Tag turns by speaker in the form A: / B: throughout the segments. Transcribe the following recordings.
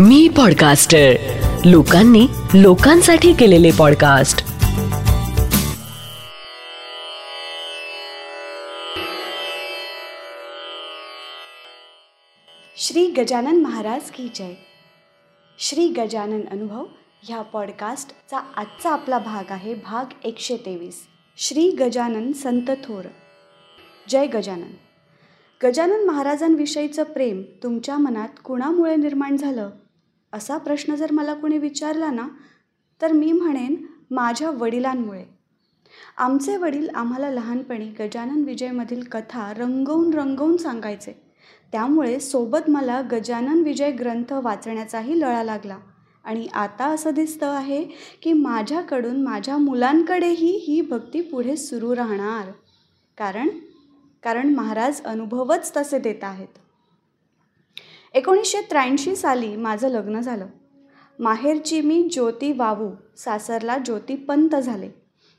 A: मी podcaster लोकांनी लोकांसाठी केलेले पॉडकास्ट
B: श्री गजानन महाराज की जय. श्री गजानन अनुभव ह्या पॉडकास्टचा आजचा आपला भाग आहे भाग एकशे तेवीस श्री गजानन संत थोर. जय गजानन. गजानन महाराजांविषयीचं प्रेम तुमच्या मनात कुणामुळे निर्माण झालं? असा प्रश्न जर मला कोणी विचारला ना तर मी म्हणेन माझ्या वडिलांमुळे. आमचे वडील आम्हाला लहानपणी गजानन विजयमधील कथा रंगवून रंगवून सांगायचे. त्यामुळे सोबत मला गजानन विजय ग्रंथ वाचण्याचाही लळा लागला. आणि आता असं दिसतं आहे की माझ्याकडून माझ्या मुलांकडेही ही भक्ती पुढे सुरू राहणार. कारण कारण महाराज अनुभवच तसे देत आहेत. एकोणीसशे त्र्याऐंशी साली माझं लग्न झालं. माहेरची मी ज्योती वावू सासरला ज्योती पंत झाले.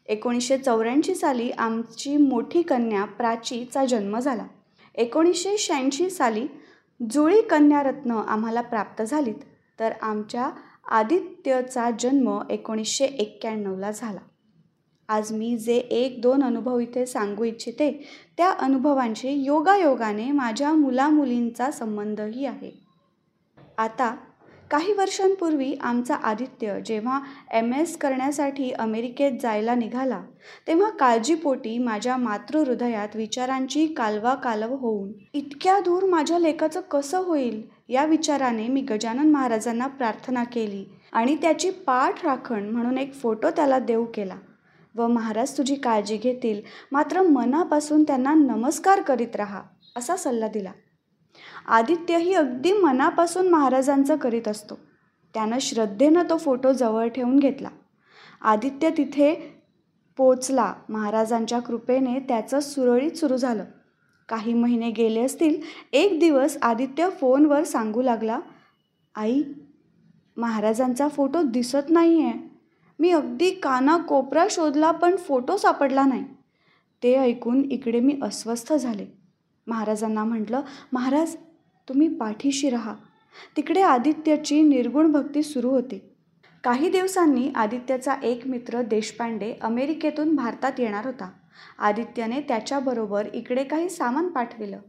B: एकोणीसशे चौऱ्याऐंशी साली आमची मोठी कन्या प्राचीचा जन्म झाला. एकोणीसशे शहाऐंशी साली जुळी कन्यारत्न आम्हाला प्राप्त झालीत. तर आमच्या आदित्यचा जन्म एकोणीसशे एक्क्याण्णवला झाला. आज मी जे एक दोन अनुभव इथे सांगू इच्छिते त्या अनुभवांशी योगायोगाने माझ्या मुलामुलींचा संबंधही आहे. आता काही वर्षांपूर्वी आमचा आदित्य जेव्हा एम एस करण्यासाठी अमेरिकेत जायला निघाला तेव्हा काळजीपोटी माझ्या मातृहृदयात विचारांची कालवा कालव होऊन इतक्या दूर माझ्या लेखाचं कसं होईल? या विचाराने मी गजानन महाराजांना प्रार्थना केली आणि त्याची पाठ राखण म्हणून एक फोटो त्याला देऊ केला. व महाराज तुझी काळजी घेतील. मात्र मनापासून त्यांना नमस्कार करीत राहा असा सल्ला दिला. आदित्यही अगदी मनापासून महाराजांचं करीत असतो. त्यानं श्रद्धेनं तो फोटो जवळ ठेवून घेतला. आदित्य तिथे पोचला. महाराजांच्या कृपेने त्याचं सुरळीत सुरू झालं. काही महिने गेले असतील एक दिवस आदित्य फोनवर सांगू लागला आई महाराजांचा फोटो दिसत नाही आहे मी अगदी काना कोपरा शोधला पण फोटो सापडला नाही. ते ऐकून इकडे मी अस्वस्थ झाले. महाराजांना म्हटलं महाराज तुम्ही पाठीशी राहा. तिकडे आदित्यची निर्गुण भक्ती सुरू होती. काही दिवसांनी आदित्यचा एक मित्र देशपांडे अमेरिकेतून भारतात येणार होता. आदित्याने त्याच्याबरोबर इकडे काही सामान पाठविलं.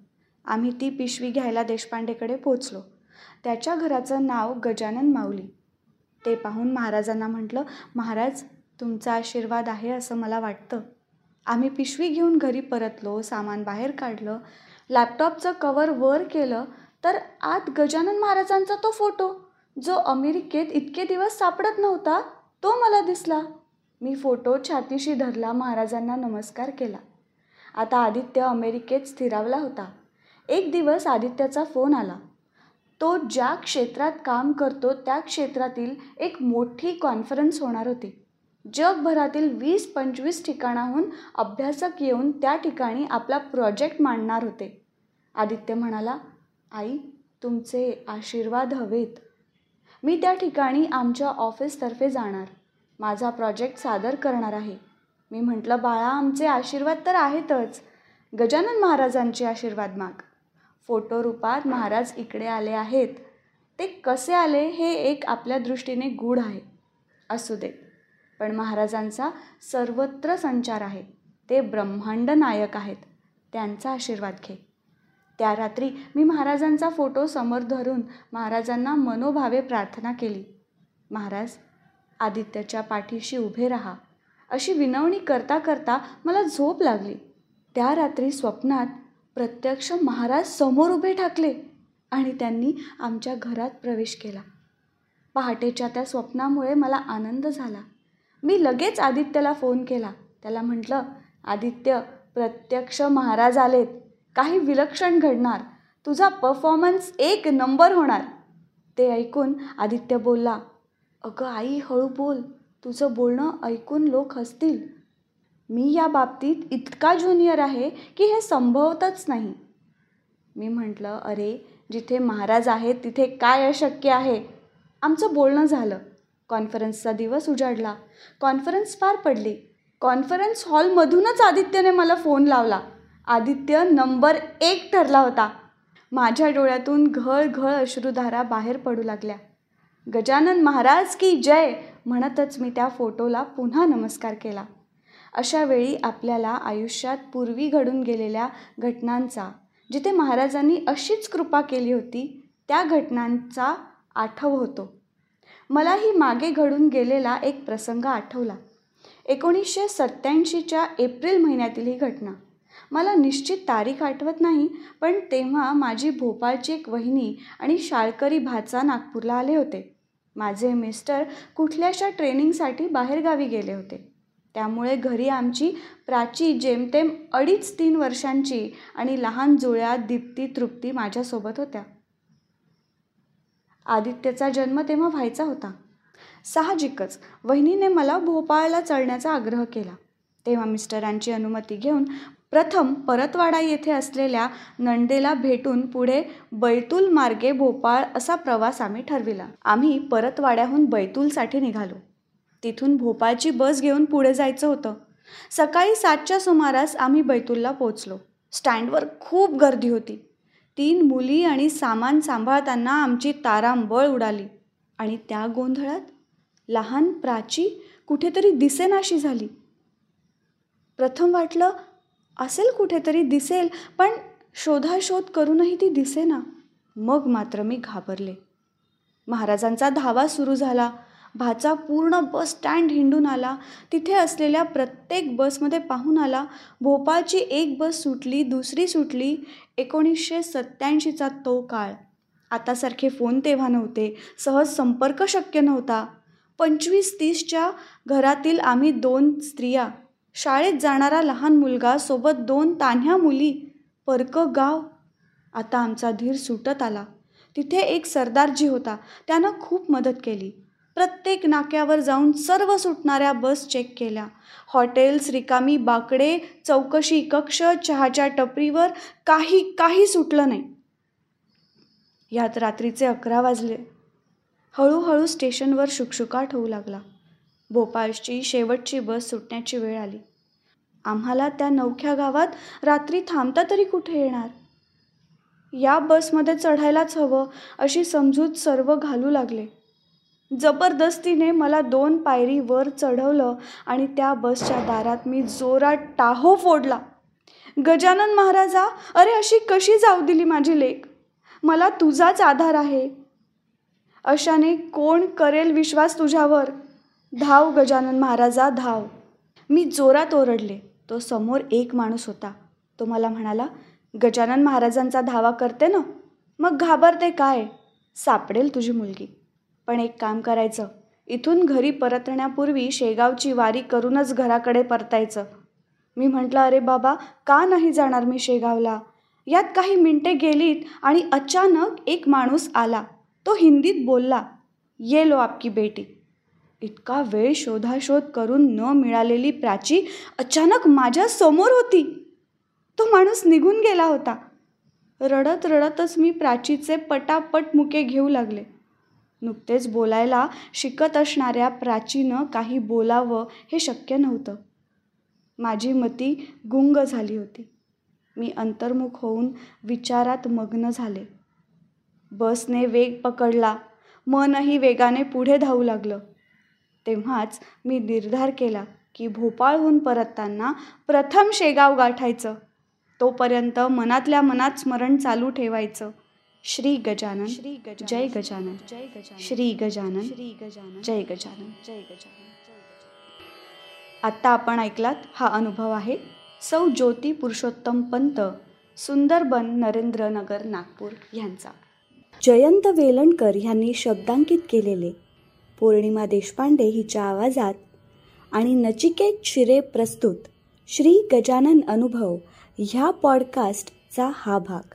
B: आम्ही ती पिशवी घ्यायला देशपांडेकडे पोचलो त्याच्या घराचं नाव गजानन माऊली. ते पाहून महाराजांना म्हटलं महाराज तुमचा आशीर्वाद आहे असं मला वाटतं. आम्ही पिशवी घेऊन घरी परतलो सामान बाहेर काढलं लॅपटॉपचं कवर वर केलं तर आत गजानन महाराजांचा तो फोटो जो अमेरिकेत इतके दिवस सापडत नव्हता तो मला दिसला. मी फोटो छातीशी धरला महाराजांना नमस्कार केला. आता आदित्य अमेरिकेत स्थिरावला होता. एक दिवस आदित्याचा फोन आला. तो ज्या क्षेत्रात काम करतो त्या क्षेत्रातील एक मोठी कॉन्फरन्स होणार होती. जगभरातील वीस पंचवीस ठिकाणाहून अभ्यासक येऊन त्या ठिकाणी आपला प्रोजेक्ट मांडणार होते. आदित्य म्हणाला आई तुमचे आशीर्वाद हवेत. मी त्या ठिकाणी आमच्या ऑफिसतर्फे जाणार. माझा प्रोजेक्ट सादर करणार आहे. मी म्हटलं बाळा आमचे आशीर्वाद तर आहेतच. गजानन महाराजांचे आशीर्वाद माग. फोटो रूपात महाराज इकडे आले आहेत. ते कसे आले हे एक आपल्या दृष्टीने गूढ आहे. असू दे. पण महाराजांचा सर्वत्र संचार आहे. ते ब्रह्मांड नायक आहेत. त्यांचा आशीर्वाद घे. त्या रात्री मी महाराजांचा फोटो समोर धरून महाराजांना मनोभावे प्रार्थना केली. महाराज आदित्याच्या पाठीशी उभे राहा. अशी विनवणी करता करता मला झोप लागली. त्या रात्री स्वप्नात प्रत्यक्ष महाराज समोर उभे ठाकले आणि त्यांनी आमच्या घरात प्रवेश केला. पहाटेच्या त्या स्वप्नामुळे मला आनंद झाला. मी लगेच आदित्यला फोन केला. त्याला म्हटलं आदित्य प्रत्यक्ष महाराज आलेत. काही विलक्षण घडणार. तुझा परफॉर्मन्स एक नंबर होणार. ते ऐकून आदित्य बोलला अगं आई हळू बोल. तुझं बोलणं ऐकून लोक हसतील. मी या बाबतीत इतका ज्युनियर आहे की हे संभवतच नाही. मी म्हटलं अरे जिथे महाराज आहेत तिथे काय अशक्य आहे? आमचं बोलणं झालं. कॉन्फरन्सचा दिवस उजाडला. कॉन्फरन्स पार पडली. कॉन्फरन्स हॉलमधूनच आदित्यने मला फोन लावला. आदित्य नंबर एक ठरला होता. माझ्या डोळ्यातून घळ घळ अश्रुधारा बाहेर पडू लागल्या. गजानन महाराज की जय म्हणतच मी त्या फोटोला पुन्हा नमस्कार केला. अशा वेळी आपल्याला आयुष्यात पूर्वी घडून गेलेल्या घटनांचा जिथे महाराजांनी अशीच कृपा केली होती त्या घटनांचा आठव होतो. मलाही मागे घडून गेलेला एक प्रसंग आठवला. एकोणीसशे सत्त्याऐंशीच्या एप्रिल महिन्यातील ही घटना. मला निश्चित तारीख आठवत नाही पण तेव्हा माझी भोपाळची एक वहिनी आणि शाळकरी भाचा नागपूरला आले होते. माझे मिस्टर कुठल्याशा ट्रेनिंगसाठी बाहेरगावी गेले होते. त्यामुळे घरी आमची प्राची जेमतेम अडीच तीन वर्षांची आणि लहान जुळ्या दीप्ती तृप्ती माझ्यासोबत होत्या. आदित्यचा जन्म तेव्हा व्हायचा होता. साहजिकच वहिनीने मला भोपाळला चढण्याचा आग्रह केला. तेव्हा मिस्टरांची अनुमती घेऊन प्रथम परतवाडा येथे असलेल्या नंदेला भेटून पुढे बैतूल मार्गे भोपाळ असा प्रवास आम्ही ठरविला. आम्ही परतवाड्याहून बैतूलसाठी निघालो. तिथून भोपाळची बस घेऊन पुढे जायचं होतं. सकाळी सातच्या सुमारास आम्ही बैतूलला पोचलो स्टँडवर खूप गर्दी होती. तीन मुली आणि सामान सांभाळताना आमची तारांबळ उडाली. आणि त्या गोंधळात लहान प्राची कुठेतरी दिसेनाशी झाली. प्रथम वाटलं असेल कुठेतरी दिसेल पण शोधाशोध करूनही ती दिसेना. मग मात्र मी घाबरले. महाराजांचा धावा सुरू झाला. भाचा पूर्ण बस स्टँड हिंडून आला. तिथे असलेल्या प्रत्येक बसमध्ये पाहून आला भोपाळची एक बस सुटली दुसरी सुटली एकोणीसशे सत्त्याऐंशीचा तो काळ. आतासारखे फोन तेव्हा नव्हते सहज संपर्क शक्य नव्हता. पंचवीस तीसच्या घरातील आम्ही दोन स्त्रिया शाळेत जाणारा लहान मुलगा सोबत दोन तान्ह्या मुली परकं गाव. आता आमचा धीर सुटत आला. तिथे एक सरदारजी होता त्यानं खूप मदत केली. प्रत्येक नाक्यावर जाऊन सर्व सुटणाऱ्या बस चेक केल्या. हॉटेल्स रिकामी बाकडे चौकशी कक्ष चहाच्या टपरीवर काही काही सुटलं नाही. यात रात्रीचे अकरा वाजले. हळूहळू स्टेशनवर शुकशुकाट होऊ लागला. भोपाळची शेवटची बस सुटण्याची वेळ आली. आम्हाला त्या नवख्या गावात रात्री थांबता तरी कुठे येणार? या बसमध्ये चढायलाच हवं अशी समजूत सर्व घालू लागले. जबरदस्तीने मला दोन पायरी वर चढवलं आणि त्या बसच्या दारात मी जोरात टाहो फोडला. गजानन महाराजा अरे अशी कशी जाऊ दिली माझी लेख मला तुझाच आधार आहे. अशाने कोण करेल विश्वास तुझ्यावर? धाव गजानन महाराजा धाव. मी जोरात ओरडले. तो समोर एक माणूस होता. तो मला म्हणाला गजानन महाराजांचा धावा करते ना? मग घाबरते काय? सापडेल तुझी मुलगी. पण एक काम करायचं. इथून घरी परतण्यापूर्वी शेगावची वारी करूनच घराकडे परतायचं. मी म्हटलं अरे बाबा का नाही जाणार मी शेगावला? यात काही मिनटे गेलीत आणि अचानक एक माणूस आला. तो हिंदीत बोलला ये लो आपकी बेटी. इतका वेळ शोधाशोध करून न मिळालेली प्राची अचानक माझ्यासमोर होती. तो माणूस निघून गेला होता. रडत रडतच मी प्राचीचे पटापट मुके घेऊ लागले. नुकतेच बोलायला शिकत असणाऱ्या प्राचीनं काही बोलावं हे शक्य नव्हतं. माझी मती गुंग झाली होती. मी अंतर्मुख होऊन विचारात मग्न झाले. बसने वेग पकडला. मनही वेगाने पुढे धावू लागलं. तेव्हाच मी निर्धार केला की भोपाळहून परतताना प्रथम शेगाव गाठायचं. तोपर्यंत मनातल्या मनात स्मरण चालू ठेवायचं. श्री गजानन श्री गज जय गजानन जय गजानन श्री गजानन श्री गजानन जय गजानन. जय गजानन. आत्ता आपण ऐकलात हा अनुभव आहे सौ ज्योती पुरुषोत्तम पंत सुंदरबन नरेंद्रनगर नागपूर ह्यांचा जयंत वेलणकर ह्यांनी शब्दांकित केलेले पौर्णिमा देशपांडे हिच्या आवाजात आणि नचिकेत शिरे प्रस्तुत श्री गजानन अनुभव ह्या पॉडकास्टचा हा भाग.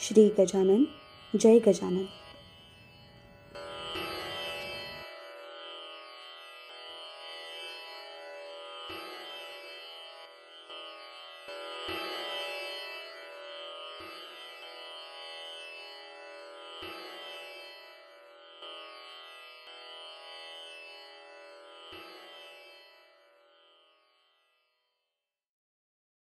B: श्री गजानन जय गजानन.